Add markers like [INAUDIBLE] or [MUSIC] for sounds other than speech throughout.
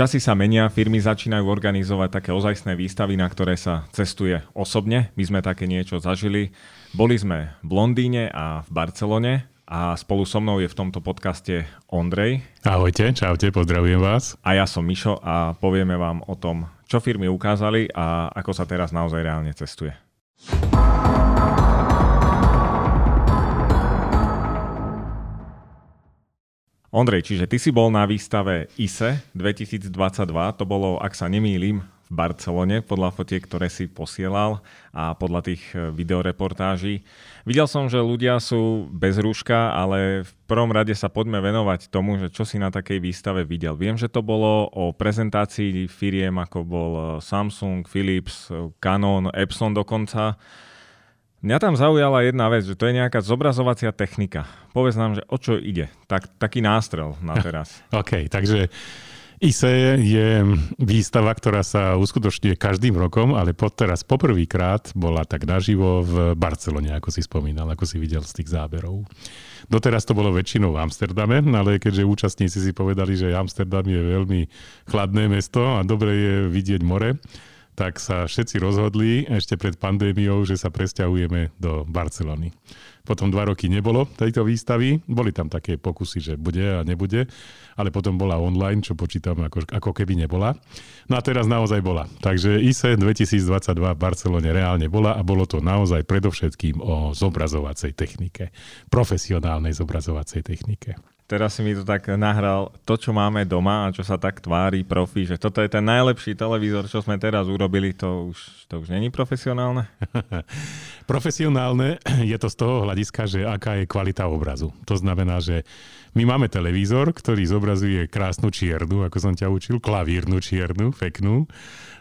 Časy sa menia, firmy začínajú organizovať také ozajstné výstavy, na ktoré sa cestuje osobne. My sme také niečo zažili. Boli sme v Londýne a v Barcelone a spolu so mnou je v tomto podcaste Ondrej. Ahojte, čaute, pozdravujem vás. A ja som Mišo a povieme vám o tom, čo firmy ukázali a ako sa teraz naozaj reálne cestuje. Ondrej, čiže ty si bol na výstave ISE 2022, to bolo, ak sa nemýlim, v Barcelone, podľa fotiek, ktoré si posielal a podľa tých e, videoreportáží. Videl som, že ľudia sú bez rúška, ale v prvom rade sa poďme venovať tomu, že čo si na takej výstave videl. Viem, že to bolo o prezentácii firiem, ako bol e, Samsung, Philips, e, Canon, Epson dokonca. Mňa tam zaujala jedna vec, že to je nejaká zobrazovacia technika. Povedz nám, že o čo ide. Tak, taký nástrel na [LAUGHS] teraz. OK, takže ISE je výstava, ktorá sa uskutočňuje každým rokom, ale pod teraz poprvýkrát bola tak naživo v Barcelone, ako si spomínal, ako si videl z tých záberov. Doteraz to bolo väčšinou v Amsterdame, ale keďže účastníci si povedali, že Amsterdam je veľmi chladné mesto a dobre je vidieť more, tak sa všetci rozhodli ešte pred pandémiou, že sa presťahujeme do Barcelony. Potom dva roky nebolo tejto výstavy, boli tam také pokusy, že bude a nebude, ale potom bola online, čo počítam ako, ako keby nebola. No a teraz naozaj bola. Takže ISE 2022 v Barcelone reálne bola a bolo to naozaj predovšetkým o zobrazovacej technike, profesionálnej zobrazovacej technike teraz si mi to tak nahral to, čo máme doma a čo sa tak tvári profi, že toto je ten najlepší televízor, čo sme teraz urobili, to už, to už není profesionálne? [LAUGHS] profesionálne je to z toho hľadiska, že aká je kvalita obrazu. To znamená, že my máme televízor, ktorý zobrazuje krásnu čiernu, ako som ťa učil, klavírnu čiernu, peknú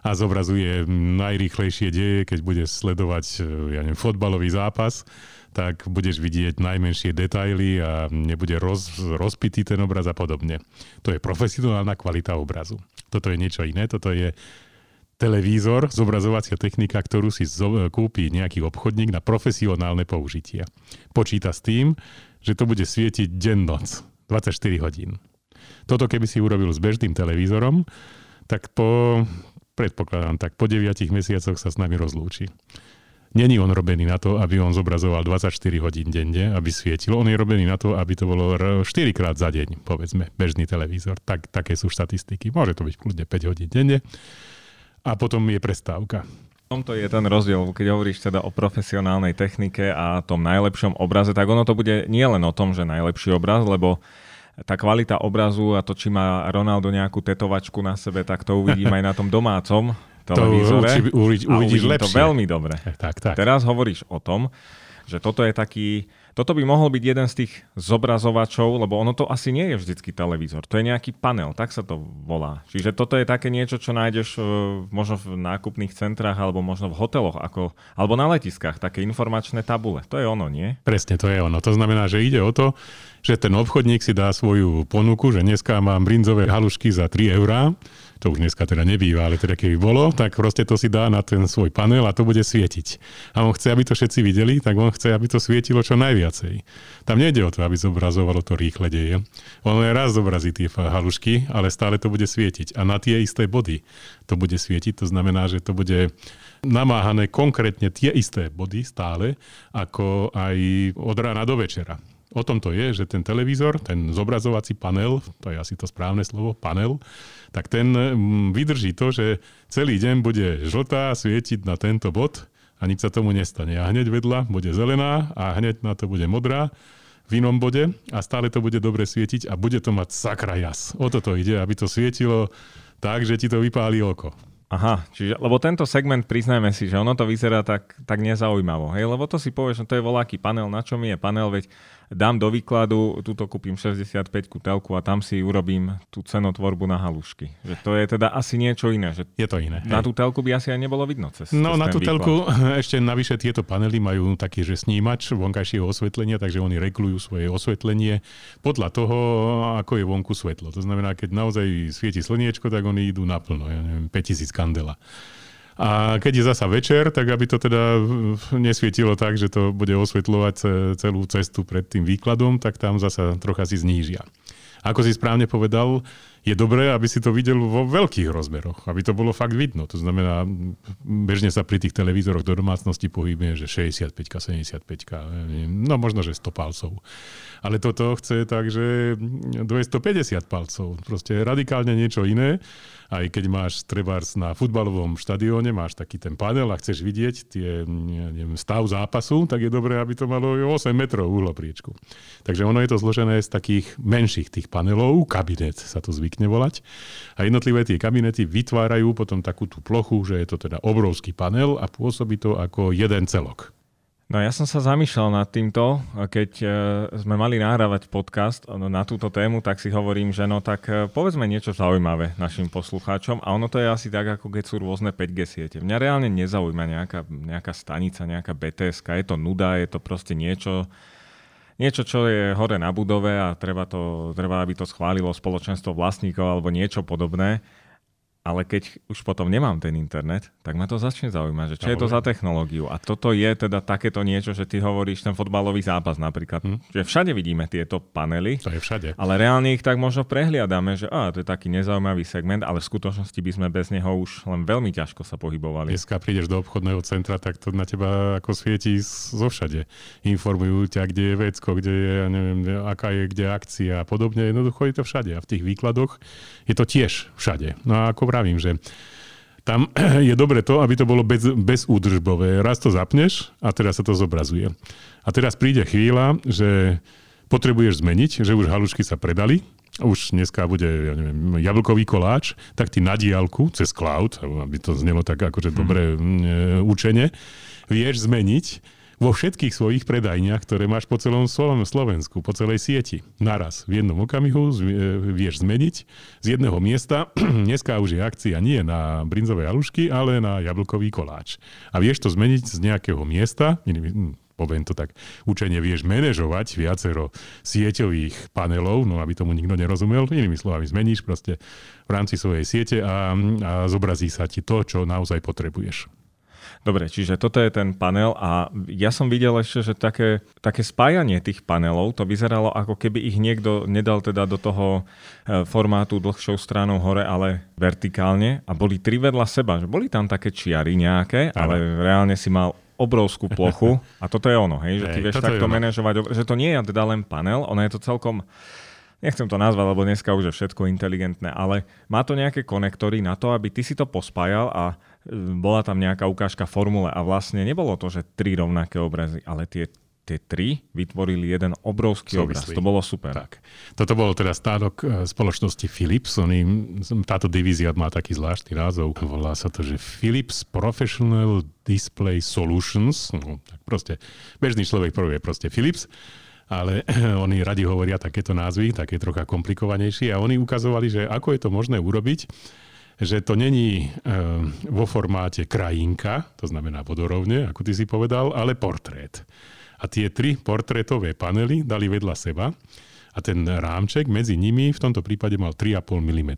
a zobrazuje najrýchlejšie deje, keď bude sledovať ja neviem, fotbalový zápas tak budeš vidieť najmenšie detaily a nebude roz, rozpitý ten obraz a podobne. To je profesionálna kvalita obrazu. Toto je niečo iné, toto je televízor, zobrazovacia technika, ktorú si zo- kúpi nejaký obchodník na profesionálne použitie. Počíta s tým, že to bude svietiť deň noc, 24 hodín. Toto keby si urobil s bežným televízorom, tak po, predpokladám, tak po 9 mesiacoch sa s nami rozlúči. Není on robený na to, aby on zobrazoval 24 hodín denne, aby svietil. On je robený na to, aby to bolo 4 krát za deň, povedzme, bežný televízor. Tak, také sú štatistiky. Môže to byť kľudne 5 hodín denne. A potom je prestávka. V tomto je ten rozdiel, keď hovoríš teda o profesionálnej technike a tom najlepšom obraze, tak ono to bude nie len o tom, že najlepší obraz, lebo tá kvalita obrazu a to, či má Ronaldo nejakú tetovačku na sebe, tak to uvidím [LAUGHS] aj na tom domácom televízore. To uči, uvidíš, uvidíš lepšie. to veľmi dobre. Tak, tak. Teraz hovoríš o tom, že toto je taký, toto by mohol byť jeden z tých zobrazovačov, lebo ono to asi nie je vždycky televízor, to je nejaký panel, tak sa to volá. Čiže toto je také niečo, čo nájdeš uh, možno v nákupných centrách alebo možno v hoteloch, ako, alebo na letiskách, také informačné tabule. To je ono, nie? Presne, to je ono. To znamená, že ide o to, že ten obchodník si dá svoju ponuku, že dneska mám brinzové halušky za 3 eurá, to už dneska teda nebýva, ale teda keby bolo, tak proste to si dá na ten svoj panel a to bude svietiť. A on chce, aby to všetci videli, tak on chce, aby to svietilo čo najviacej. Tam nejde o to, aby zobrazovalo to rýchle deje. On len raz zobrazí tie halušky, ale stále to bude svietiť. A na tie isté body to bude svietiť, to znamená, že to bude namáhané konkrétne tie isté body stále, ako aj od rána do večera. O tom to je, že ten televízor, ten zobrazovací panel, to je asi to správne slovo, panel, tak ten mm, vydrží to, že celý deň bude žltá svietiť na tento bod a nič sa tomu nestane. A hneď vedľa bude zelená a hneď na to bude modrá v inom bode a stále to bude dobre svietiť a bude to mať sakra jas. O toto ide, aby to svietilo tak, že ti to vypáli oko. Aha, čiže, lebo tento segment, priznajme si, že ono to vyzerá tak, tak nezaujímavo, hej, lebo to si povieš, že to je voláky panel, na čo mi je panel, veď dám do výkladu, túto kúpim 65 telku a tam si urobím tú cenotvorbu na halušky. Že to je teda asi niečo iné. Že je to iné. Na tú telku by asi aj nebolo vidno cez No cez na tú výklad. telku [LAUGHS] ešte navyše tieto panely majú taký, že snímač vonkajšieho osvetlenia, takže oni regulujú svoje osvetlenie podľa toho, ako je vonku svetlo. To znamená, keď naozaj svieti slniečko, tak oni idú naplno, ja neviem, 5000 kandela. A keď je zasa večer, tak aby to teda nesvietilo tak, že to bude osvetľovať celú cestu pred tým výkladom, tak tam zasa trocha si znížia. Ako si správne povedal, je dobré, aby si to videl vo veľkých rozmeroch, aby to bolo fakt vidno. To znamená, bežne sa pri tých televízoroch do domácnosti pohybuje, že 65 75 no možno, že 100 palcov. Ale toto chce tak, že 250 palcov. Proste radikálne niečo iné. Aj keď máš trebárs na futbalovom štadióne, máš taký ten panel a chceš vidieť tie, neviem, stav zápasu, tak je dobré, aby to malo 8 metrov uhlopriečku. Takže ono je to zložené z takých menších tých panelov, kabinet sa to zvykne volať. A jednotlivé tie kabinety vytvárajú potom takú tú plochu, že je to teda obrovský panel a pôsobí to ako jeden celok. No ja som sa zamýšľal nad týmto, keď e, sme mali nahrávať podcast na túto tému, tak si hovorím, že no tak e, povedzme niečo zaujímavé našim poslucháčom a ono to je asi tak, ako keď sú rôzne 5G siete. Mňa reálne nezaujíma nejaká, nejaká stanica, nejaká BTS, je to nuda, je to proste niečo, niečo, čo je hore na budove a treba, to, treba aby to schválilo spoločenstvo vlastníkov alebo niečo podobné ale keď už potom nemám ten internet, tak ma to začne zaujímať, že čo je to za technológiu. A toto je teda takéto niečo, že ty hovoríš ten fotbalový zápas napríklad, hm. že všade vidíme tieto panely. To je všade. Ale reálne ich tak možno prehliadame, že á, to je taký nezaujímavý segment, ale v skutočnosti by sme bez neho už len veľmi ťažko sa pohybovali. Dneska prídeš do obchodného centra, tak to na teba ako svieti zo všade. Informujú ťa, kde je vecko, kde je, ja neviem, aká je kde akcia a podobne. Jednoducho je to všade. A v tých výkladoch je to tiež všade. No a ako vravím, že tam [CLEARS THROAT] je dobre to, aby to bolo bez, bezúdržbové. Raz to zapneš a teraz sa to zobrazuje. A teraz príde chvíľa, že potrebuješ zmeniť, že už halušky sa predali, už dneska bude, ja neviem, jablkový koláč, tak ty na diálku cez cloud, aby to znelo tak akože dobre mm, učenie, vieš zmeniť vo všetkých svojich predajniach, ktoré máš po celom Slovensku, po celej sieti. Naraz, v jednom okamihu e, vieš zmeniť z jedného miesta. [CLEARS THROAT] Dneska už je akcia nie na brinzové halušky, ale na jablkový koláč. A vieš to zmeniť z nejakého miesta, poviem to tak, učenie vieš manažovať viacero sieťových panelov, no aby tomu nikto nerozumel, inými slovami zmeníš proste v rámci svojej siete a, a zobrazí sa ti to, čo naozaj potrebuješ. Dobre, čiže toto je ten panel a ja som videl ešte, že také, také spájanie tých panelov, to vyzeralo ako keby ich niekto nedal teda do toho e, formátu dlhšou stranou hore, ale vertikálne. A boli tri vedľa seba, že boli tam také čiary nejaké, ale ale reálne si mal obrovskú plochu. [LAUGHS] A toto je ono, hej, že ty vieš takto manažovať, že to nie je teda len panel, ono je to celkom nechcem to nazvať, lebo dneska už je všetko inteligentné, ale má to nejaké konektory na to, aby ty si to pospájal a bola tam nejaká ukážka formule a vlastne nebolo to, že tri rovnaké obrazy, ale tie tie tri vytvorili jeden obrovský Súvislý. obraz. To bolo super. Tak. Toto bolo teda stánok e, spoločnosti Philips. Oni, táto divízia má taký zvláštny názov. Volá sa to, že Philips Professional Display Solutions. No, tak proste bežný človek prvý je proste Philips ale [CLEARS THROAT] oni radi hovoria takéto názvy, také trocha komplikovanejšie a oni ukazovali, že ako je to možné urobiť, že to není e, vo formáte krajinka, to znamená vodorovne, ako ty si povedal, ale portrét. A tie tri portrétové panely dali vedľa seba a ten rámček medzi nimi v tomto prípade mal 3,5 mm.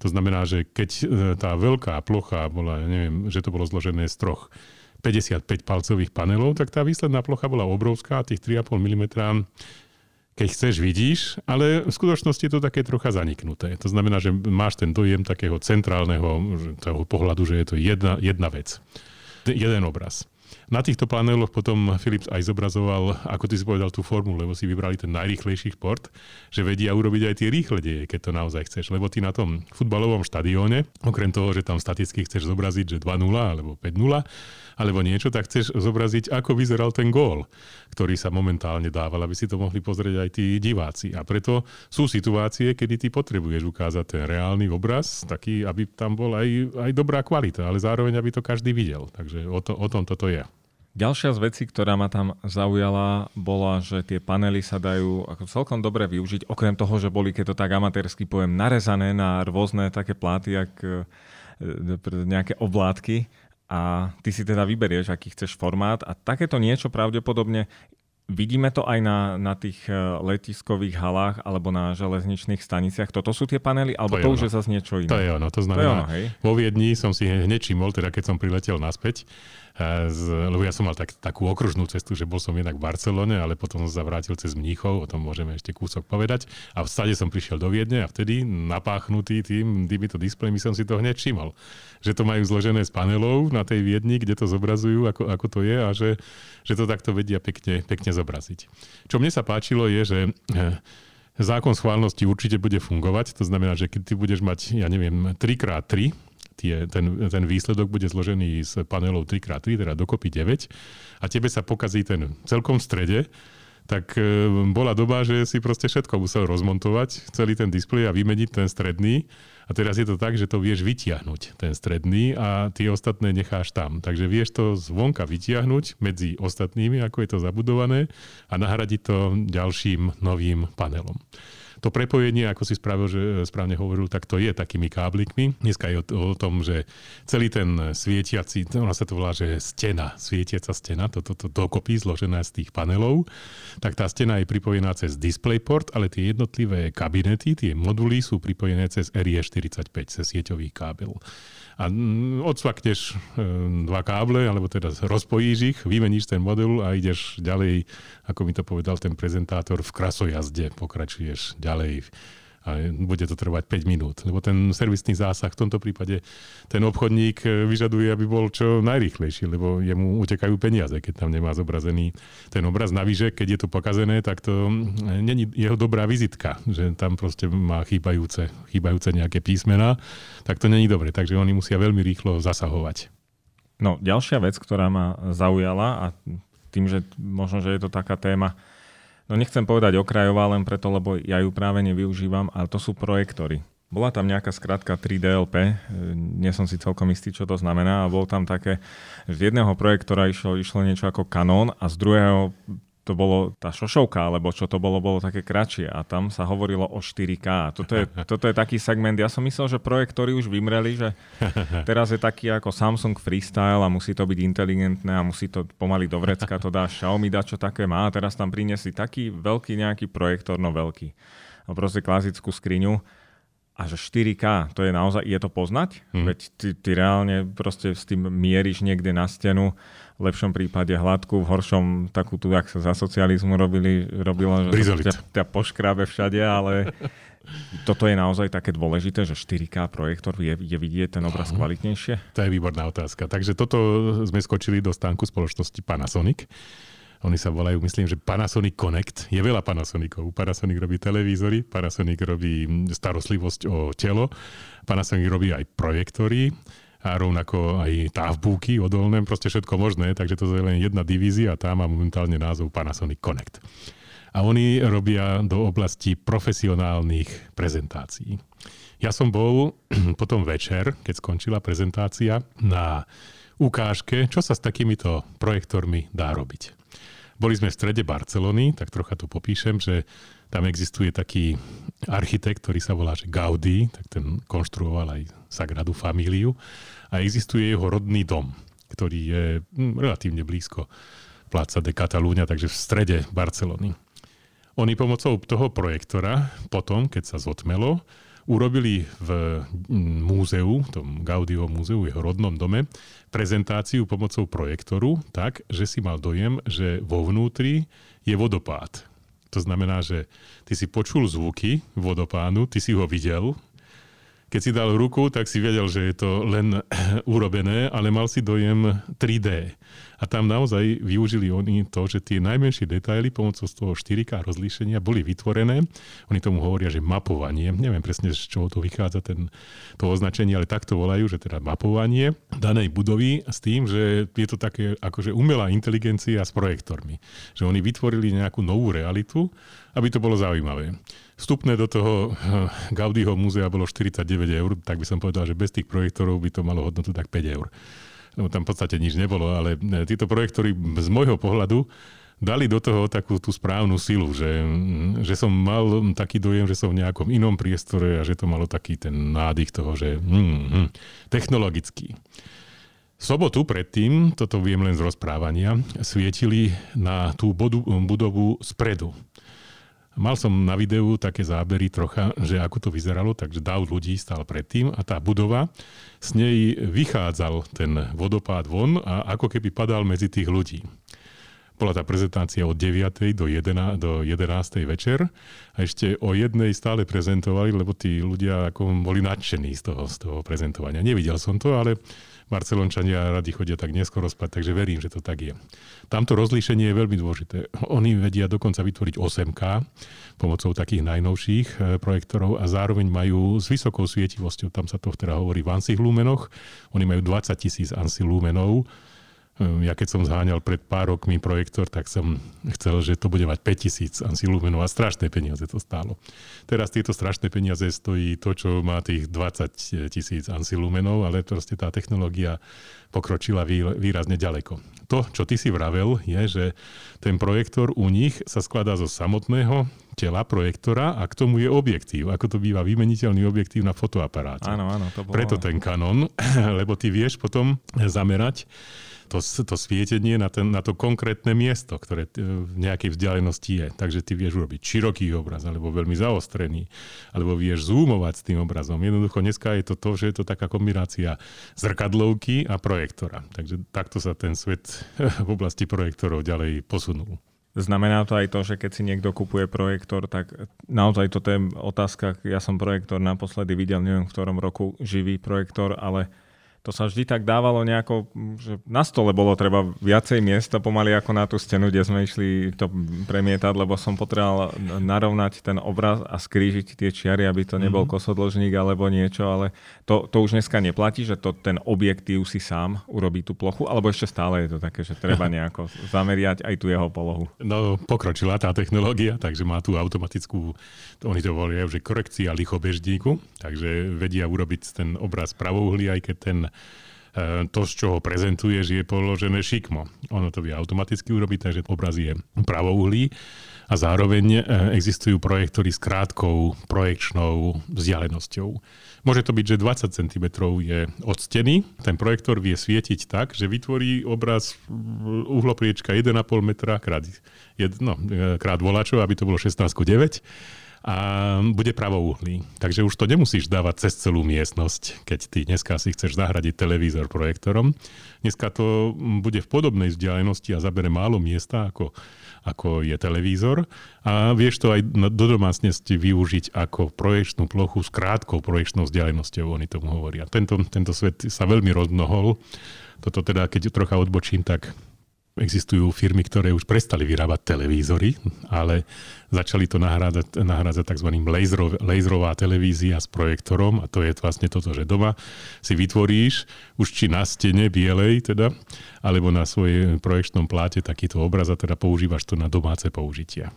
To znamená, že keď e, tá veľká plocha bola, neviem, že to bolo zložené z troch 55 palcových panelov, tak tá výsledná plocha bola obrovská, tých 3,5 mm keď chceš, vidíš, ale v skutočnosti je to také trocha zaniknuté. To znamená, že máš ten dojem takého centrálneho toho pohľadu, že je to jedna, jedna vec. Jeden obraz. Na týchto paneloch potom Philips aj zobrazoval, ako ty si povedal, tú formu, lebo si vybrali ten najrýchlejší šport, že vedia urobiť aj tie rýchle deje, keď to naozaj chceš. Lebo ty na tom futbalovom štadióne, okrem toho, že tam staticky chceš zobraziť, že 2-0 alebo 5-0, alebo niečo, tak chceš zobraziť, ako vyzeral ten gól, ktorý sa momentálne dával, aby si to mohli pozrieť aj tí diváci. A preto sú situácie, kedy ty potrebuješ ukázať ten reálny obraz, taký, aby tam bol aj, aj dobrá kvalita, ale zároveň, aby to každý videl. Takže o, to, o tom toto je. Ďalšia z vecí, ktorá ma tam zaujala, bola, že tie panely sa dajú ako celkom dobre využiť, okrem toho, že boli, keď to tak amatérsky poviem, narezané na rôzne také pláty, jak e, nejaké oblátky a ty si teda vyberieš, aký chceš formát a takéto niečo pravdepodobne Vidíme to aj na, na tých e, letiskových halách alebo na železničných staniciach. Toto sú tie panely, alebo to, to už je zase niečo iné? To je ono. To znamená, to je ono, hej? vo Viedni som si hneď čimol, teda keď som priletel naspäť, lebo ja som mal tak, takú okružnú cestu, že bol som jednak v Barcelone, ale potom som sa vrátil cez Mníchov, o tom môžeme ešte kúsok povedať. A v stade som prišiel do Viedne a vtedy napáchnutý tým týmito displejmi som si to hneď všimol. Že to majú zložené z panelov na tej Viedni, kde to zobrazujú, ako, ako to je a že, že to takto vedia pekne, pekne zobraziť. Čo mne sa páčilo je, že eh, zákon schválnosti určite bude fungovať. To znamená, že keď ty budeš mať, ja neviem, 3x3, tie, ten, ten výsledok bude zložený z panelov 3x3, teda dokopy 9 a tebe sa pokazí ten celkom v strede, tak e, bola doba, že si proste všetko musel rozmontovať, celý ten displej a vymeniť ten stredný. A teraz je to tak, že to vieš vytiahnuť, ten stredný, a tie ostatné necháš tam. Takže vieš to zvonka vytiahnuť medzi ostatnými, ako je to zabudované, a nahradiť to ďalším novým panelom to prepojenie, ako si spravil, že e, správne hovoril, tak to je takými káblikmi. Dneska je o, o tom, že celý ten svietiaci, ona sa to volá, že stena, svietiaca stena, toto to, to dokopy zložená z tých panelov, tak tá stena je pripojená cez DisplayPort, ale tie jednotlivé kabinety, tie moduly sú pripojené cez RE45, cez sieťový kábel a mm, odsvakneš e, dva káble, alebo teda rozpojíš ich, vymeníš ten modul a ideš ďalej, ako mi to povedal ten prezentátor, v krasojazde pokračuješ ďalej a bude to trvať 5 minút. Lebo ten servisný zásah v tomto prípade ten obchodník e, vyžaduje, aby bol čo najrýchlejší, lebo jemu utekajú peniaze, keď tam nemá zobrazený ten obraz. Navyše, keď je to pokazené, tak to e, není jeho dobrá vizitka, že tam proste má chýbajúce, chýbajúce nejaké písmená, tak to není dobre. Takže oni musia veľmi rýchlo zasahovať. No, ďalšia vec, ktorá ma zaujala a tým, že možno, že je to taká téma, no nechcem povedať okrajová len preto, lebo ja ju práve nevyužívam, ale to sú projektory. Bola tam nejaká skratka 3DLP, e, nie som si celkom istý, čo to znamená, a bol tam také, z jedného projektora išlo, išlo niečo ako kanón a z druhého to bolo tá šošovka, alebo čo to bolo, bolo také kratšie a tam sa hovorilo o 4K. Toto je, [LAUGHS] toto je taký segment, ja som myslel, že projektory už vymreli, že teraz je taký ako Samsung Freestyle a musí to byť inteligentné a musí to pomaly do vrecka, to dá Xiaomi, dá čo také má a teraz tam priniesli taký veľký nejaký projektor, no veľký. A proste klasickú skriňu a že 4K, to je naozaj, je to poznať? Hmm. Veď ty, ty reálne proste s tým mieríš niekde na stenu, v lepšom prípade hladku, v horšom takú tu, ak sa za socializmu robili, robilo, že ťa, ťa poškrábe všade, ale toto je naozaj také dôležité, že 4K projektor je, je vidieť ten obraz kvalitnejšie? To je výborná otázka. Takže toto sme skočili do stánku spoločnosti Panasonic oni sa volajú, myslím, že Panasonic Connect. Je veľa Panasonicov. Panasonic robí televízory, Panasonic robí starostlivosť o telo, Panasonic robí aj projektory a rovnako aj távbúky odolné, proste všetko možné, takže to je len jedna divízia tá má momentálne názov Panasonic Connect. A oni robia do oblasti profesionálnych prezentácií. Ja som bol [CLEARS THROAT] potom večer, keď skončila prezentácia, na ukážke, čo sa s takýmito projektormi dá robiť. Boli sme v strede Barcelony, tak trocha to popíšem, že tam existuje taký architekt, ktorý sa volá že Gaudí, tak ten konštruoval aj Sagradu Familiu a existuje jeho rodný dom, ktorý je hm, relatívne blízko Pláca de Catalunya, takže v strede Barcelony. Oni pomocou toho projektora potom, keď sa zotmelo, urobili v hm, múzeu, tom Gaudiovom múzeu, jeho rodnom dome, prezentáciu pomocou projektoru tak, že si mal dojem, že vo vnútri je vodopád. To znamená, že ty si počul zvuky vodopánu, ty si ho videl, keď si dal ruku, tak si vedel, že je to len [CLEARS THROAT] urobené, ale mal si dojem 3D. A tam naozaj využili oni to, že tie najmenšie detaily pomocou z toho 4K rozlíšenia boli vytvorené. Oni tomu hovoria, že mapovanie. Neviem presne, z čoho to vychádza ten, to označenie, ale takto volajú, že teda mapovanie danej budovy s tým, že je to také akože umelá inteligencia s projektormi. Že oni vytvorili nejakú novú realitu, aby to bolo zaujímavé. Vstupné do toho eh, Gaudího múzea bolo 49 eur, tak by som povedal, že bez tých projektorov by to malo hodnotu tak 5 eur lebo tam v podstate nič nebolo, ale e, títo projektory z môjho pohľadu dali do toho takú tú správnu silu, že, že som mal taký dojem, že som v nejakom inom priestore a že to malo taký ten nádych toho, že mm, mm, technologický. V sobotu predtým, toto viem len z rozprávania, svietili na tú bodu, budovu spredu. Mal som na videu také zábery trocha, že ako to vyzeralo, takže dáv ľudí stál predtým a tá budova, z nej vychádzal ten vodopád von a ako keby padal medzi tých ľudí. Bola tá prezentácia od 9. do 11. Do 11. večer a ešte o jednej stále prezentovali, lebo tí ľudia ako boli nadšení z toho, z toho prezentovania. Nevidel som to, ale Barcelončania radi chodia tak neskoro spať, takže verím, že to tak je. Tamto rozlíšenie je veľmi dôležité. Oni vedia dokonca vytvoriť 8K pomocou takých najnovších e, projektorov a zároveň majú s vysokou svietivosťou, tam sa to teda hovorí v ansich lumenoch, oni majú 20 tisíc ansi lumenov, ja keď som zháňal pred pár rokmi projektor, tak som chcel, že to bude mať 5000 ansilumenov a strašné peniaze to stálo. Teraz tieto strašné peniaze stojí to, čo má tých 20 tisíc ansilumenov, ale proste tá technológia pokročila výrazne ďaleko. To, čo ty si vravel, je, že ten projektor u nich sa skladá zo samotného tela projektora a k tomu je objektív, ako to býva vymeniteľný objektív na fotoaparáte. Áno, áno, to bolo... Preto ten Canon, [CLEARS THROAT] lebo ty vieš potom zamerať to, to svietenie na, ten, na to konkrétne miesto, ktoré v nejakej vzdialenosti je. Takže ty vieš urobiť široký obraz, alebo veľmi zaostrený, alebo vieš zoomovať s tým obrazom. Jednoducho dneska je to to, že je to taká kombinácia zrkadlovky a projektora. Takže takto sa ten svet [LAUGHS] v oblasti projektorov ďalej posunul. Znamená to aj to, že keď si niekto kupuje projektor, tak naozaj toto je otázka. Ja som projektor naposledy videl, neviem v ktorom roku, živý projektor, ale to sa vždy tak dávalo nejako, že na stole bolo treba viacej miesta pomaly ako na tú stenu, kde sme išli to premietať, lebo som potreboval narovnať ten obraz a skrížiť tie čiary, aby to nebol mm-hmm. kosodložník alebo niečo, ale to, to už dneska neplatí, že to ten objektív si sám urobí tú plochu, alebo ešte stále je to také, že treba [LAUGHS] nejako zameriať aj tú jeho polohu. No, pokročila tá technológia, takže má tú automatickú, oni to volajú, že korekcia lichobežníku, takže vedia urobiť ten obraz pravouhlý, aj keď ten E, to, z čoho prezentuješ, je položené šikmo. Ono to vie automaticky urobiť, takže obraz je pravouhlý a zároveň e, existujú projektory s krátkou projekčnou vzdialenosťou. Môže to byť, že 20 cm je od steny. Ten projektor vie svietiť tak, že vytvorí obraz uhlopriečka 1,5 metra krát, jedno, e, krát volačov, aby to bolo 16 9 a bude pravouhlý. Takže už to nemusíš dávať cez celú miestnosť, keď ty dneska si chceš zahradiť televízor projektorom. Dneska to bude v podobnej vzdialenosti a zabere málo miesta ako, ako je televízor a vieš to aj do domácnosti využiť ako projekčnú plochu s krátkou projekčnou vzdialenosťou, oni tomu hovoria. Tento, tento svet sa veľmi rozmnohol. Toto teda, keď trocha odbočím, tak Existujú firmy, ktoré už prestali vyrábať televízory, ale začali to nahrádzať, nahrádzať tzv. Laserov, laserová televízia s projektorom a to je vlastne toto, že doma si vytvoríš už či na stene bielej teda, alebo na svojej projekčnom pláte takýto obraz a teda používaš to na domáce použitia.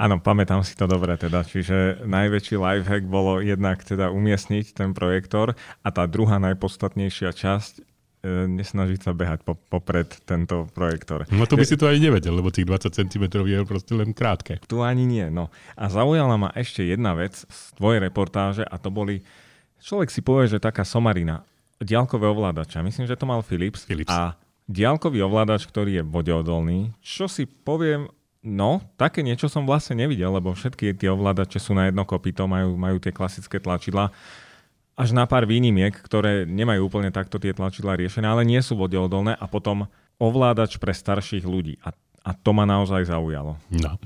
Áno, pamätám si to dobre teda, čiže najväčší lifehack bolo jednak teda umiestniť ten projektor a tá druhá najpodstatnejšia časť nesnažiť sa behať po, popred tento projektor. No to by si to aj nevedel, lebo tých 20 cm je proste len krátke. Tu ani nie, no. A zaujala ma ešte jedna vec z tvojej reportáže a to boli, človek si povie, že taká somarina, diálkové ovládača. Myslím, že to mal Philips. Philips. A diálkový ovládač, ktorý je vodeodolný, čo si poviem, No, také niečo som vlastne nevidel, lebo všetky tie ovládače sú na jedno kopito, majú, majú tie klasické tlačidla až na pár výnimiek, ktoré nemajú úplne takto tie tlačidlá riešené, ale nie sú vodeodolné a potom ovládač pre starších ľudí. A a to ma naozaj zaujalo. No.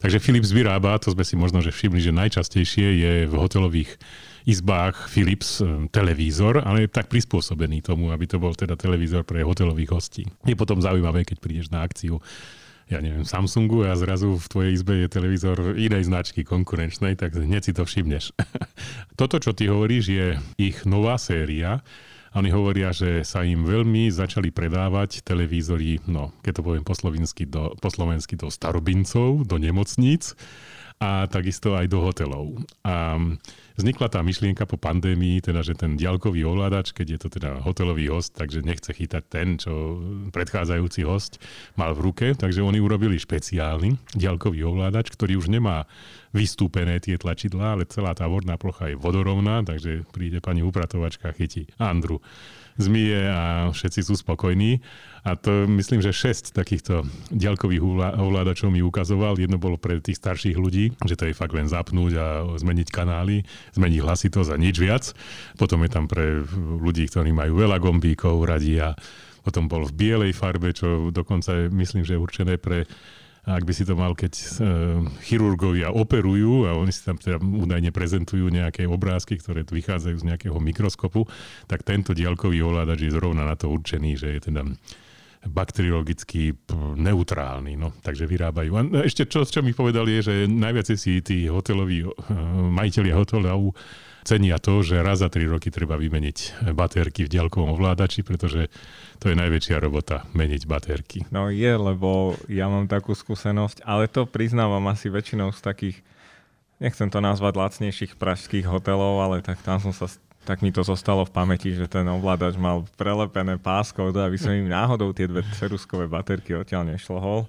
Takže Philips vyrába, to sme si možno že všimli, že najčastejšie je v hotelových izbách Philips eh, televízor, ale je tak prispôsobený tomu, aby to bol teda televízor pre hotelových hostí. Je potom zaujímavé, keď prídeš na akciu ja neviem, Samsungu a zrazu v tvojej izbe je televízor inej značky konkurenčnej, tak hneď si to všimneš. [LAUGHS] Toto, čo ty hovoríš, je ich nová séria. Oni hovoria, že sa im veľmi začali predávať televízory, no, keď to poviem po do, po slovensky do starobincov, do nemocníc a takisto aj do hotelov. A vznikla tá myšlienka po pandémii, teda, že ten diaľkový ovládač, keď je to teda hotelový host, takže nechce chytať ten, čo predchádzajúci host mal v ruke, takže oni urobili špeciálny diaľkový ovládač, ktorý už nemá vystúpené tie tlačidlá, ale celá tá vodná plocha je vodorovná, takže príde pani upratovačka, chytí Andru zmije a všetci sú spokojní. A to myslím, že šesť takýchto ďalkových ovládačov mi ukazoval. Jedno bolo pre tých starších ľudí, že to je fakt len zapnúť a zmeniť kanály, zmeniť hlasitosť a nič viac. Potom je tam pre ľudí, ktorí majú veľa gombíkov, radí a potom bol v bielej farbe, čo dokonca je, myslím, že je určené pre ak by si to mal, keď uh, chirurgovia operujú a oni si tam teda údajne prezentujú nejaké obrázky, ktoré vychádzajú z nejakého mikroskopu, tak tento diaľkový ovládač je zrovna na to určený, že je teda bakteriologicky neutrálny. No, takže vyrábajú. A ešte čo, čo mi povedali je, že najviac si tí hoteloví uh, majiteľia hotelov cenia to, že raz za 3 roky treba vymeniť baterky v diaľkovom ovládači, pretože to je najväčšia robota, meniť baterky. No je, lebo ja mám takú skúsenosť, ale to priznávam asi väčšinou z takých, nechcem to nazvať lacnejších pražských hotelov, ale tak tam som sa tak mi to zostalo v pamäti, že ten ovládač mal prelepené pásko, aby som im náhodou tie dve ceruskové baterky odtiaľ nešlohol.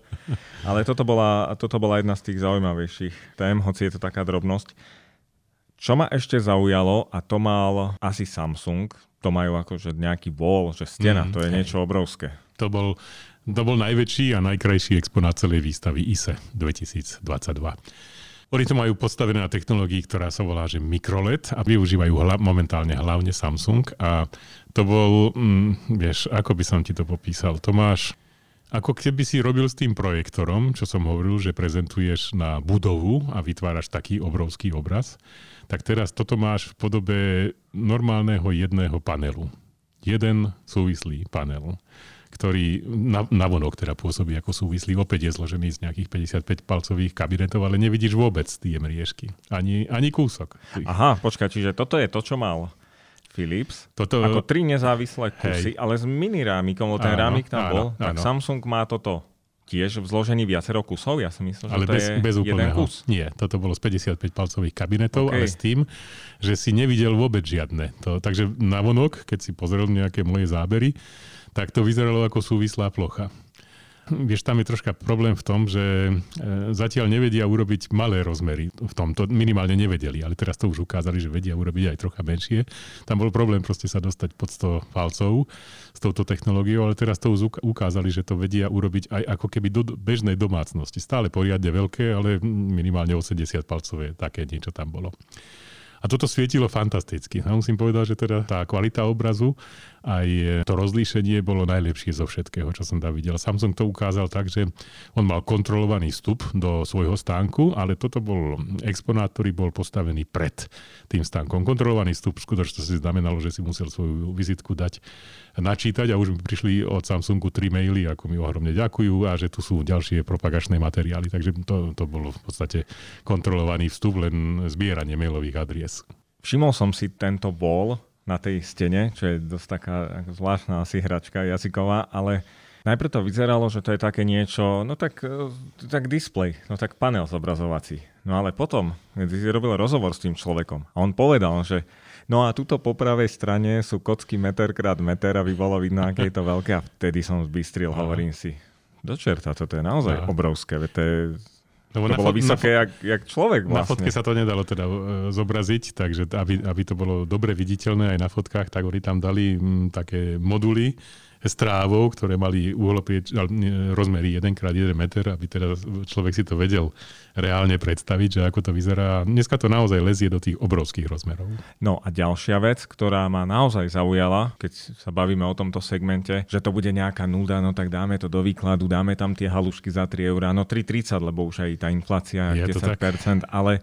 Ale toto bola, toto bola jedna z tých zaujímavejších tém, hoci je to taká drobnosť. Čo ma ešte zaujalo, a to mal asi Samsung, to majú akože nejaký bol, že stena, mm, to je hej. niečo obrovské. To bol, to bol najväčší a najkrajší exponát celej výstavy ISE 2022. Oni to majú postavené na technológii, ktorá sa volá, že mikroLED a využívajú hla, momentálne hlavne Samsung a to bol, mm, vieš, ako by som ti to popísal, Tomáš, ako keby si robil s tým projektorom, čo som hovoril, že prezentuješ na budovu a vytváraš taký obrovský obraz, tak teraz toto máš v podobe normálneho jedného panelu. Jeden súvislý panel, ktorý na, vonok teda pôsobí ako súvislý. Opäť je zložený z nejakých 55 palcových kabinetov, ale nevidíš vôbec tie mriežky. Ani, ani kúsok. Aha, počkaj, čiže toto je to, čo mal Philips, toto... ako tri nezávislé kusy, Hej. ale s mini rámikom, ten áno, rámik tam áno, bol, áno. tak Samsung má toto tiež v zložení viacero kusov? Ja myslím, ale že to bez, je bez jeden kus. Nie, toto bolo z 55 palcových kabinetov, okay. ale s tým, že si nevidel vôbec žiadne. To, takže navonok, keď si pozrel nejaké moje zábery, tak to vyzeralo ako súvislá plocha. Vieš, tam je troška problém v tom, že e, zatiaľ nevedia urobiť malé rozmery v tom. To minimálne nevedeli, ale teraz to už ukázali, že vedia urobiť aj trocha menšie. Tam bol problém proste sa dostať pod 100 palcov s touto technológiou, ale teraz to už ukázali, že to vedia urobiť aj ako keby do bežnej domácnosti. Stále poriadne veľké, ale minimálne 80 palcové také niečo tam bolo. A toto svietilo fantasticky. A musím povedať, že teda tá kvalita obrazu aj to rozlíšenie bolo najlepšie zo všetkého, čo som tam videl. Samsung to ukázal tak, že on mal kontrolovaný vstup do svojho stánku, ale toto bol exponát, ktorý bol postavený pred tým stánkom. Kontrolovaný vstup v skutočnosti znamenalo, že si musel svoju vizitku dať načítať a už mi prišli od Samsungu tri maily, ako mi ohromne ďakujú a že tu sú ďalšie propagačné materiály. Takže to, to bolo v podstate kontrolovaný vstup, len zbieranie mailových adries. Všimol som si tento bol na tej stene, čo je dosť taká zvláštna asi hračka jazyková, ale najprv to vyzeralo, že to je také niečo, no tak, e, tak display, no tak panel zobrazovací. No ale potom, keď si robil rozhovor s tým človekom a on povedal, že no a tuto po pravej strane sú kocky meter krát meter, aby bolo vidno, aké je to veľké a vtedy som zbystril, hovorím si, do čerta, toto je naozaj Aha. obrovské, to je lebo to bolo fot- vysoké, jak, jak človek vlastne. Na fotke sa to nedalo teda uh, zobraziť, takže aby, aby to bolo dobre viditeľné aj na fotkách, tak oni tam dali m, také moduly, strávou, ktoré mali uhlopieč, rozmery 1x1 meter, aby teda človek si to vedel reálne predstaviť, že ako to vyzerá. Dneska to naozaj lezie do tých obrovských rozmerov. No a ďalšia vec, ktorá ma naozaj zaujala, keď sa bavíme o tomto segmente, že to bude nejaká nuda, no tak dáme to do výkladu, dáme tam tie halušky za 3 eurá, no 3,30, lebo už aj tá inflácia je 10%, ale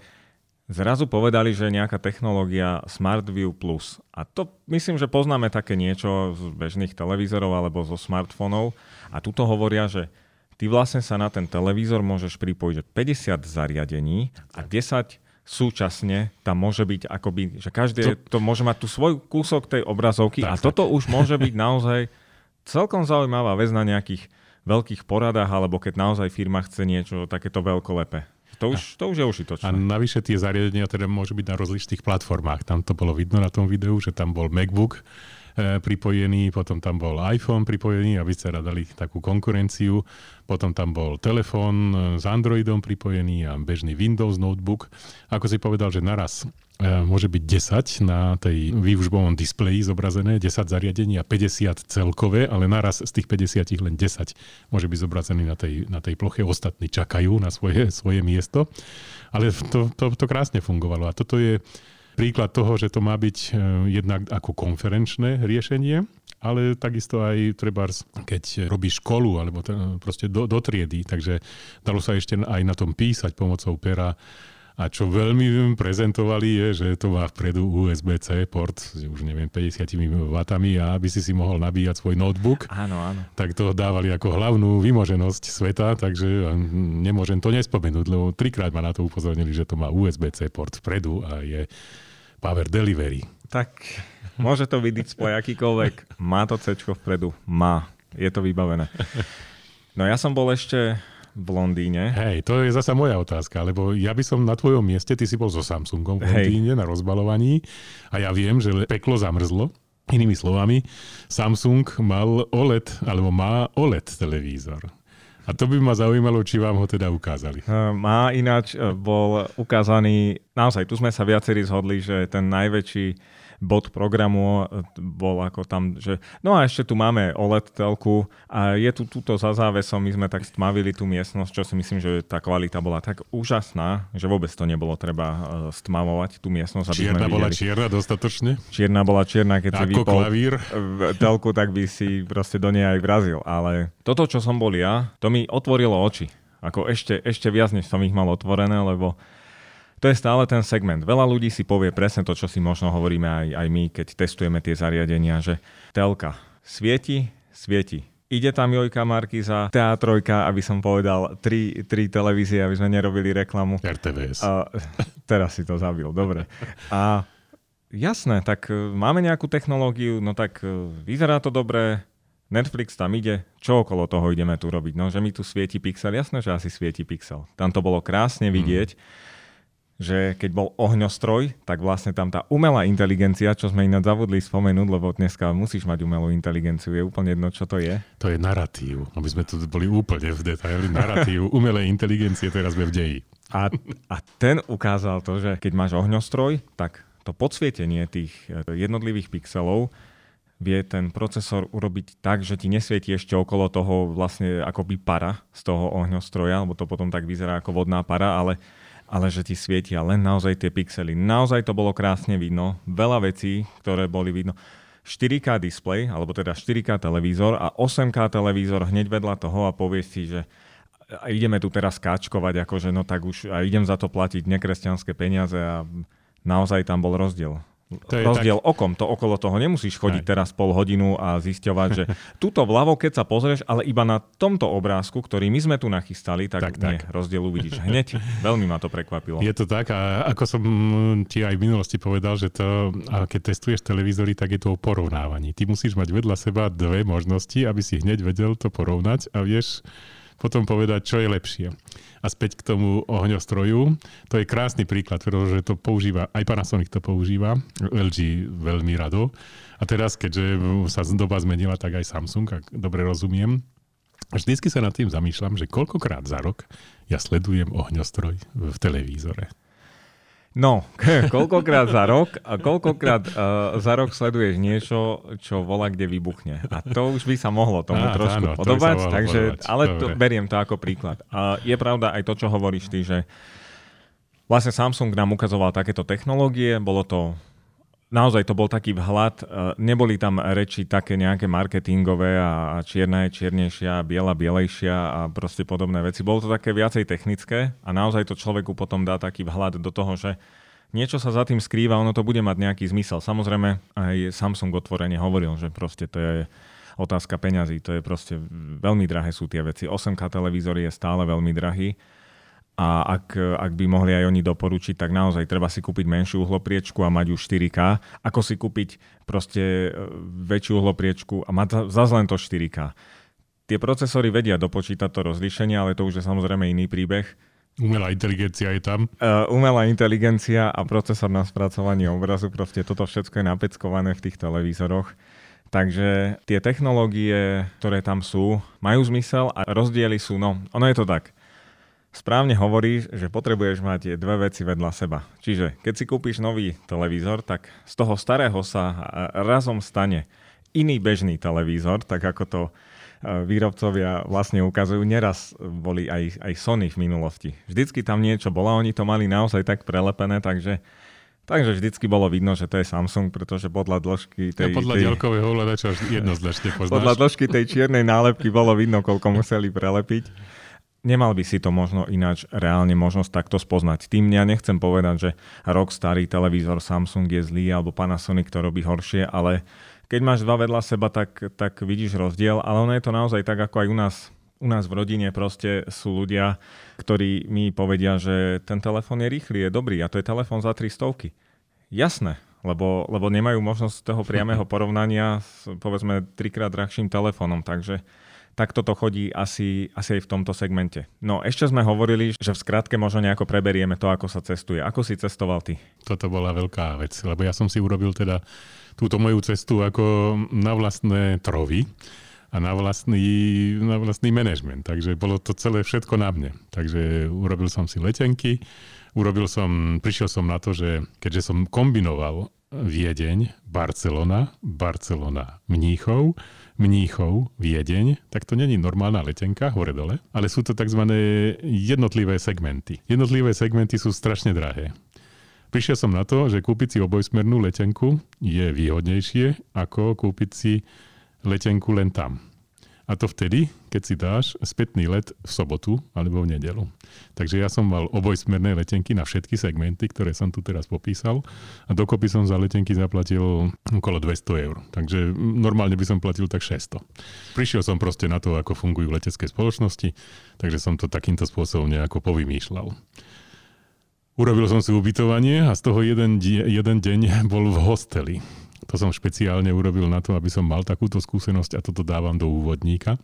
Zrazu povedali, že nejaká technológia SmartView Plus. A to myslím, že poznáme také niečo z bežných televízorov alebo zo smartfónov. A tuto hovoria, že ty vlastne sa na ten televízor môžeš pripojiť 50 zariadení a 10 súčasne tam môže byť akoby, že každý to, to môže mať tu svoj kúsok tej obrazovky tak, a tak. toto už môže byť naozaj celkom zaujímavá vec na nejakých veľkých poradách alebo keď naozaj firma chce niečo takéto veľkolepé. To už, to už je užitočné. A navyše tie zariadenia teda môžu byť na rozličných platformách. Tam to bolo vidno na tom videu, že tam bol MacBook, pripojený, potom tam bol iPhone pripojený, aby ste dali takú konkurenciu, potom tam bol telefón e, s Androidom pripojený a bežný Windows notebook. Ako si povedal, že naraz e, môže byť 10 na tej výužbovom displeji zobrazené, 10 zariadení a 50 celkové, ale naraz z tých 50 len 10 môže byť zobrazený na tej, na tej ploche, ostatní čakajú na svoje, svoje miesto. Ale to, to, to krásne fungovalo a toto je príklad toho, že to má byť e, jednak ako konferenčné riešenie, ale takisto aj treba, keď robíš školu alebo proste do, do triedy, takže dalo sa ešte aj na tom písať pomocou pera a čo veľmi prezentovali je, že to má vpredu USB-C port, už neviem, 50 W a aby si si mohol nabíjať svoj notebook. Áno, áno. Tak to dávali ako hlavnú vymoženosť sveta, takže nemôžem to nespomenúť, lebo trikrát ma na to upozornili, že to má USB-C port vpredu a je Power Delivery. Tak môže to byť display akýkoľvek, má to C vpredu, má, je to vybavené. No ja som bol ešte v Londýne. Hej, to je zasa moja otázka, lebo ja by som na tvojom mieste, ty si bol so Samsungom v Londýne Hej. na rozbalovaní a ja viem, že peklo zamrzlo. Inými slovami, Samsung mal OLED, alebo má OLED televízor. A to by ma zaujímalo, či vám ho teda ukázali. Má ináč, e, bol ukázaný, naozaj tu sme sa viacerí zhodli, že ten najväčší bod programu bol ako tam, že no a ešte tu máme OLED telku a je tu túto za závesom, my sme tak stmavili tú miestnosť, čo si myslím, že tá kvalita bola tak úžasná, že vôbec to nebolo treba e, stmavovať tú miestnosť. Aby čierna sme bola čierna dostatočne? Čierna bola čierna, keď si vypol klavír. telku, tak by si proste do nej aj vrazil. Ale toto, čo som bol ja, to mi otvorilo oči. Ako ešte, ešte viac, než som ich mal otvorené, lebo to je stále ten segment. Veľa ľudí si povie presne to, čo si možno hovoríme aj, aj my, keď testujeme tie zariadenia, že telka svieti, svieti. Ide tam Jojka Markiza, TA3, aby som povedal, tri, tri televízie, aby sme nerobili reklamu. RTVS. A, teraz si to zabil, dobre. A jasné, tak e, máme nejakú technológiu, no tak e, vyzerá to dobre, Netflix tam ide, čo okolo toho ideme tu robiť? No, že mi tu svieti pixel, jasné, že asi svieti pixel. Tam to bolo krásne vidieť. Mm že keď bol ohňostroj, tak vlastne tam tá umelá inteligencia, čo sme ináč zavodli spomenúť, lebo dneska musíš mať umelú inteligenciu, je úplne jedno, čo to je. To je narratív, aby sme tu boli úplne v detaili. Narratív umelej inteligencie, teraz sme v deji. A, a ten ukázal to, že keď máš ohňostroj, tak to podsvietenie tých eh, jednotlivých pixelov vie ten procesor urobiť tak, že ti nesvieti ešte okolo toho vlastne akoby para z toho ohňostroja, lebo to potom tak vyzerá ako vodná para, ale ale že ti svietia len naozaj tie pixely. Naozaj to bolo krásne vidno, veľa vecí, ktoré boli vidno. 4K display, alebo teda 4K televízor a 8K televízor hneď vedľa toho a povieš si, že ideme tu teraz káčkovať, akože no tak už a idem za to platiť nekresťanské peniaze a naozaj tam bol rozdiel. To je rozdiel tak... okom. To okolo toho nemusíš chodiť Aj. teraz pol hodinu a zisťovať, že [LAUGHS] tuto vľavo, keď sa pozrieš, ale iba na tomto obrázku, ktorý my sme tu nachystali, tak, tak nie, tak. rozdiel uvidíš hneď. [LAUGHS] Veľmi ma to prekvapilo. Je to tak a ako som ti aj v minulosti povedal, že to, a keď testuješ televízory, tak je to o porovnávaní. Ty musíš mať vedľa seba dve možnosti, aby si hneď vedel to porovnať a vieš potom povedať, čo je lepšie. A späť k tomu ohňostroju. To je krásny príklad, pretože to používa, aj Panasonic to používa, LG veľmi rado. A teraz, keďže sa doba zmenila, tak aj Samsung, ak dobre rozumiem. Vždycky sa nad tým zamýšľam, že koľkokrát za rok ja sledujem ohňostroj v televízore. No, [LAUGHS] koľkokrát za rok a koľkokrát uh, za rok sleduješ niečo, čo volá, kde vybuchne. A to už by sa mohlo tomu Á, trošku áno, podobať, to takže, podobať. ale to, beriem to ako príklad. A je pravda aj to, čo hovoríš ty, že vlastne Samsung nám ukazoval takéto technológie, bolo to naozaj to bol taký vhľad, neboli tam reči také nejaké marketingové a čierna je čiernejšia, biela bielejšia a proste podobné veci. Bolo to také viacej technické a naozaj to človeku potom dá taký vhľad do toho, že niečo sa za tým skrýva, ono to bude mať nejaký zmysel. Samozrejme aj Samsung otvorene hovoril, že proste to je otázka peňazí, to je proste veľmi drahé sú tie veci. 8K televízor je stále veľmi drahý a ak, ak by mohli aj oni doporučiť, tak naozaj treba si kúpiť menšiu uhlopriečku a mať už 4K, ako si kúpiť proste e, väčšiu uhlopriečku a mať zase len to 4K. Tie procesory vedia dopočítať to rozlíšenie, ale to už je samozrejme iný príbeh. Umelá inteligencia je tam. Uh, umelá inteligencia a procesor na spracovanie obrazu, proste toto všetko je napeckované v tých televízoroch. Takže tie technológie, ktoré tam sú, majú zmysel a rozdiely sú, no, ono je to tak. Správne hovoríš, že potrebuješ mať dve veci vedľa seba. Čiže keď si kúpiš nový televízor, tak z toho starého sa razom stane iný bežný televízor, tak ako to výrobcovia vlastne ukazujú. Neraz boli aj, aj Sony v minulosti. Vždycky tam niečo bolo, oni to mali naozaj tak prelepené, takže Takže vždycky bolo vidno, že to je Samsung, pretože podľa dĺžky tej... Ja podľa tej, ďalkového hľadača jednoznačne poznáš. Podľa dĺžky tej čiernej nálepky bolo vidno, koľko museli prelepiť. Nemal by si to možno ináč reálne možnosť takto spoznať. Tým ja nechcem povedať, že rok starý televízor Samsung je zlý alebo Panasonic to robí horšie, ale keď máš dva vedľa seba, tak, tak vidíš rozdiel, ale ono je to naozaj tak, ako aj u nás u nás v rodine proste sú ľudia, ktorí mi povedia, že ten telefón je rýchly, je dobrý a to je telefón za 300. Jasné, lebo, lebo nemajú možnosť toho priamého [LAUGHS] porovnania s povedzme trikrát drahším telefónom, takže takto to chodí asi, asi aj v tomto segmente. No ešte sme hovorili, že v skratke možno nejako preberieme to, ako sa cestuje. Ako si cestoval ty? Toto bola veľká vec, lebo ja som si urobil teda túto moju cestu ako na vlastné trovy a na vlastný, na vlastný manažment. Takže bolo to celé všetko na mne. Takže urobil som si letenky, urobil som, prišiel som na to, že keďže som kombinoval Viedeň, Barcelona, Barcelona, Mníchov, Mníchov, Viedeň, tak to není normálna letenka hore-dole, ale sú to tzv. jednotlivé segmenty. Jednotlivé segmenty sú strašne drahé. Prišiel som na to, že kúpiť si obojsmernú letenku je výhodnejšie ako kúpiť si letenku len tam. A to vtedy, keď si dáš spätný let v sobotu alebo v nedelu. Takže ja som mal obojsmerné letenky na všetky segmenty, ktoré som tu teraz popísal a dokopy som za letenky zaplatil okolo 200 eur. Takže normálne by som platil tak 600. Prišiel som proste na to, ako fungujú letecké spoločnosti, takže som to takýmto spôsobom nejako povymýšľal. Urobil som si ubytovanie a z toho jeden, jeden deň bol v hosteli. To som špeciálne urobil na to, aby som mal takúto skúsenosť a toto dávam do úvodníka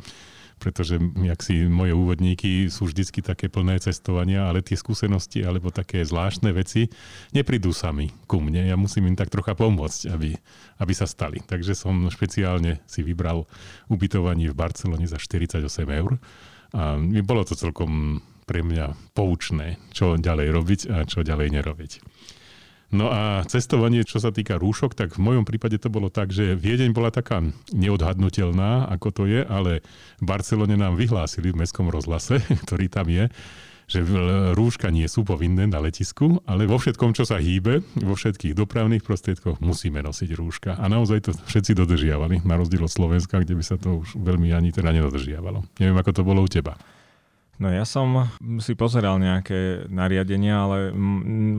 pretože jak si moje úvodníky sú vždycky také plné cestovania, ale tie skúsenosti alebo také zvláštne veci neprídu sami ku mne. Ja musím im tak trocha pomôcť, aby, aby sa stali. Takže som špeciálne si vybral ubytovanie v Barcelone za 48 eur. A bolo to celkom pre mňa poučné, čo ďalej robiť a čo ďalej nerobiť. No a cestovanie, čo sa týka rúšok, tak v mojom prípade to bolo tak, že Viedeň bola taká neodhadnutelná, ako to je, ale v Barcelone nám vyhlásili v mestskom rozhlase, [LAUGHS] ktorý tam je, že rúška nie sú povinné na letisku, ale vo všetkom, čo sa hýbe, vo všetkých dopravných prostriedkoch musíme nosiť rúška. A naozaj to všetci dodržiavali, na rozdiel od Slovenska, kde by sa to už veľmi ani teda nedodržiavalo. Neviem, ako to bolo u teba. No ja som si pozeral nejaké nariadenia, ale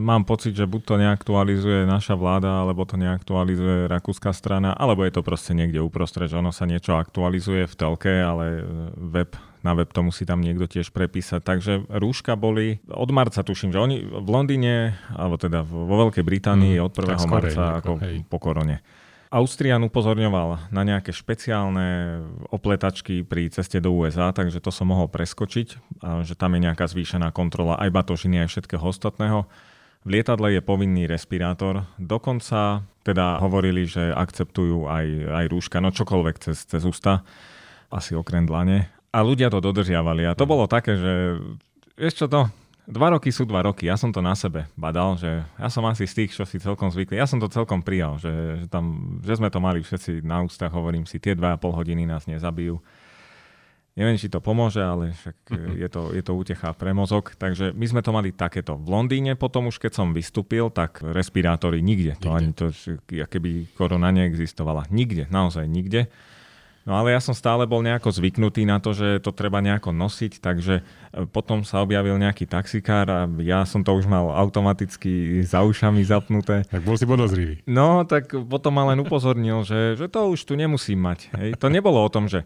mám pocit, že buď to neaktualizuje naša vláda, alebo to neaktualizuje rakúska strana, alebo je to proste niekde uprostred, že ono sa niečo aktualizuje v telke, ale e, web na web to musí tam niekto tiež prepísať. Takže rúška boli od marca, tuším, že oni v Londýne, alebo teda vo Veľkej Británii mm, od 1. marca ako, ako po korone. Austrian upozorňoval na nejaké špeciálne opletačky pri ceste do USA, takže to som mohol preskočiť, že tam je nejaká zvýšená kontrola aj batožiny, aj všetkého ostatného. V lietadle je povinný respirátor, dokonca teda hovorili, že akceptujú aj, aj rúška, no čokoľvek cez, cez ústa, asi okrem dlane. A ľudia to dodržiavali a to bolo také, že vieš čo to, Dva roky sú dva roky. Ja som to na sebe badal, že ja som asi z tých, čo si celkom zvykli. Ja som to celkom prijal, že, že, tam, že sme to mali všetci na ústach, hovorím si, tie dva a pol hodiny nás nezabijú. Neviem, či to pomôže, ale však [LAUGHS] je, to, je to útecha pre mozog. Takže my sme to mali takéto. V Londýne potom už keď som vystúpil, tak respirátory nikde. nikde. To ani to, keby korona neexistovala. Nikde, naozaj nikde. No ale ja som stále bol nejako zvyknutý na to, že to treba nejako nosiť, takže e, potom sa objavil nejaký taxikár a ja som to už mal automaticky za ušami zapnuté. Tak bol si podozrivý. No, tak potom ma len upozornil, že, že to už tu nemusím mať. Hej. To nebolo o tom, že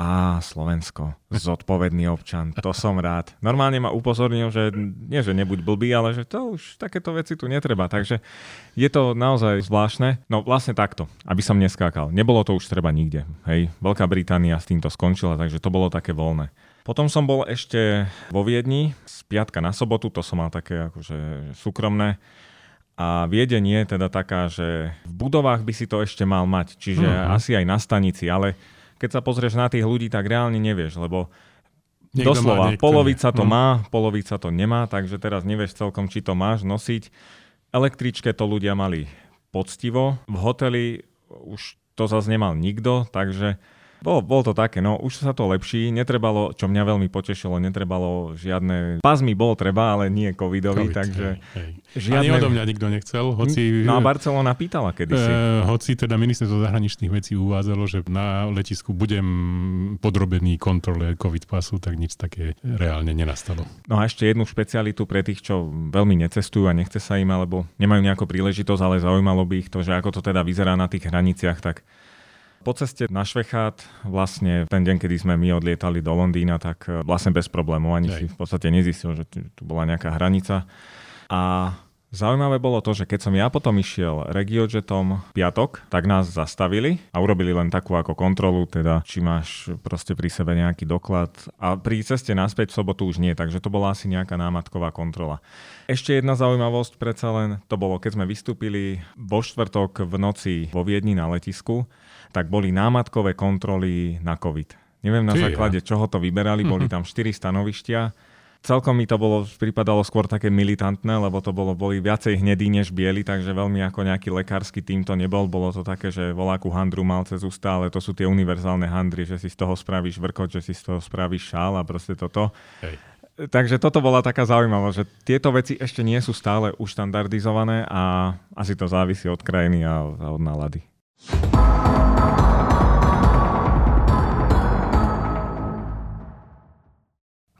a Slovensko, zodpovedný občan, to som rád. Normálne ma upozornil, že nie, že nebuď blbý, ale že to už takéto veci tu netreba. Takže je to naozaj zvláštne. No vlastne takto, aby som neskákal. Nebolo to už treba nikde. Hej. Veľká Británia s týmto skončila, takže to bolo také voľné. Potom som bol ešte vo Viedni z piatka na sobotu, to som mal také akože súkromné. A Viedeň je teda taká, že v budovách by si to ešte mal mať, čiže uh-huh. asi aj na stanici, ale keď sa pozrieš na tých ľudí, tak reálne nevieš, lebo Niekto doslova, má, polovica to uh-huh. má, polovica to nemá, takže teraz nevieš celkom, či to máš nosiť. Električke to ľudia mali poctivo, v hoteli už to zase nemal nikto, takže bol, bol to také, no už sa to lepší, netrebalo, čo mňa veľmi potešilo, netrebalo žiadne, pazmy bol treba, ale nie covidový, COVID, takže hej, hej. Žiadne... Ani odo mňa nikto nechcel, hoci... No a Barcelona pýtala kedysi. E, hoci teda ministerstvo zahraničných vecí uvádzalo, že na letisku budem podrobený kontrole COVID pasu, tak nič také reálne nenastalo. No a ešte jednu špecialitu pre tých, čo veľmi necestujú a nechce sa im, alebo nemajú nejakú príležitosť, ale zaujímalo by ich to, že ako to teda vyzerá na tých hraniciach, tak po ceste na Švechát, vlastne ten deň, kedy sme my odlietali do Londýna, tak e, vlastne bez problémov, ani Hej. si v podstate nezistil, že tu bola nejaká hranica. A Zaujímavé bolo to, že keď som ja potom išiel regiojetom piatok, tak nás zastavili a urobili len takú ako kontrolu, teda či máš proste pri sebe nejaký doklad. A pri ceste naspäť v sobotu už nie, takže to bola asi nejaká námatková kontrola. Ešte jedna zaujímavosť predsa len, to bolo keď sme vystúpili vo štvrtok v noci vo Viedni na letisku, tak boli námatkové kontroly na COVID. Neviem na Ty, základe ja. čoho to vyberali, boli mhm. tam 4 stanovištia. Celkom mi to bolo, pripadalo skôr také militantné, lebo to bolo, boli viacej hnedí než bieli, takže veľmi ako nejaký lekársky tým to nebol. Bolo to také, že voláku handru mal cez ústa, ale to sú tie univerzálne handry, že si z toho spravíš vrkot, že si z toho spravíš šál a proste toto. Hej. Takže toto bola taká zaujímavosť, že tieto veci ešte nie sú stále už štandardizované a asi to závisí od krajiny a od nálady.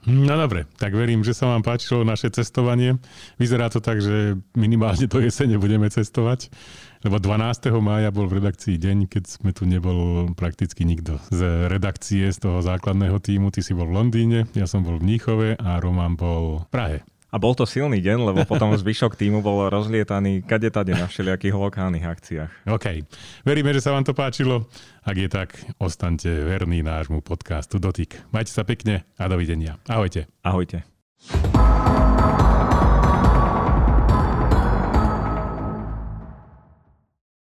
No dobre, tak verím, že sa vám páčilo naše cestovanie. Vyzerá to tak, že minimálne do jesene budeme cestovať, lebo 12. mája bol v redakcii deň, keď sme tu nebol prakticky nikto z redakcie, z toho základného týmu. Ty si bol v Londýne, ja som bol v Níchove a Roman bol v Prahe. A bol to silný deň, lebo potom zvyšok týmu bol rozlietaný kade tade na všelijakých lokálnych akciách. OK. Veríme, že sa vám to páčilo. Ak je tak, ostaňte verní nášmu podcastu Dotyk. Majte sa pekne a dovidenia. Ahojte. Ahojte.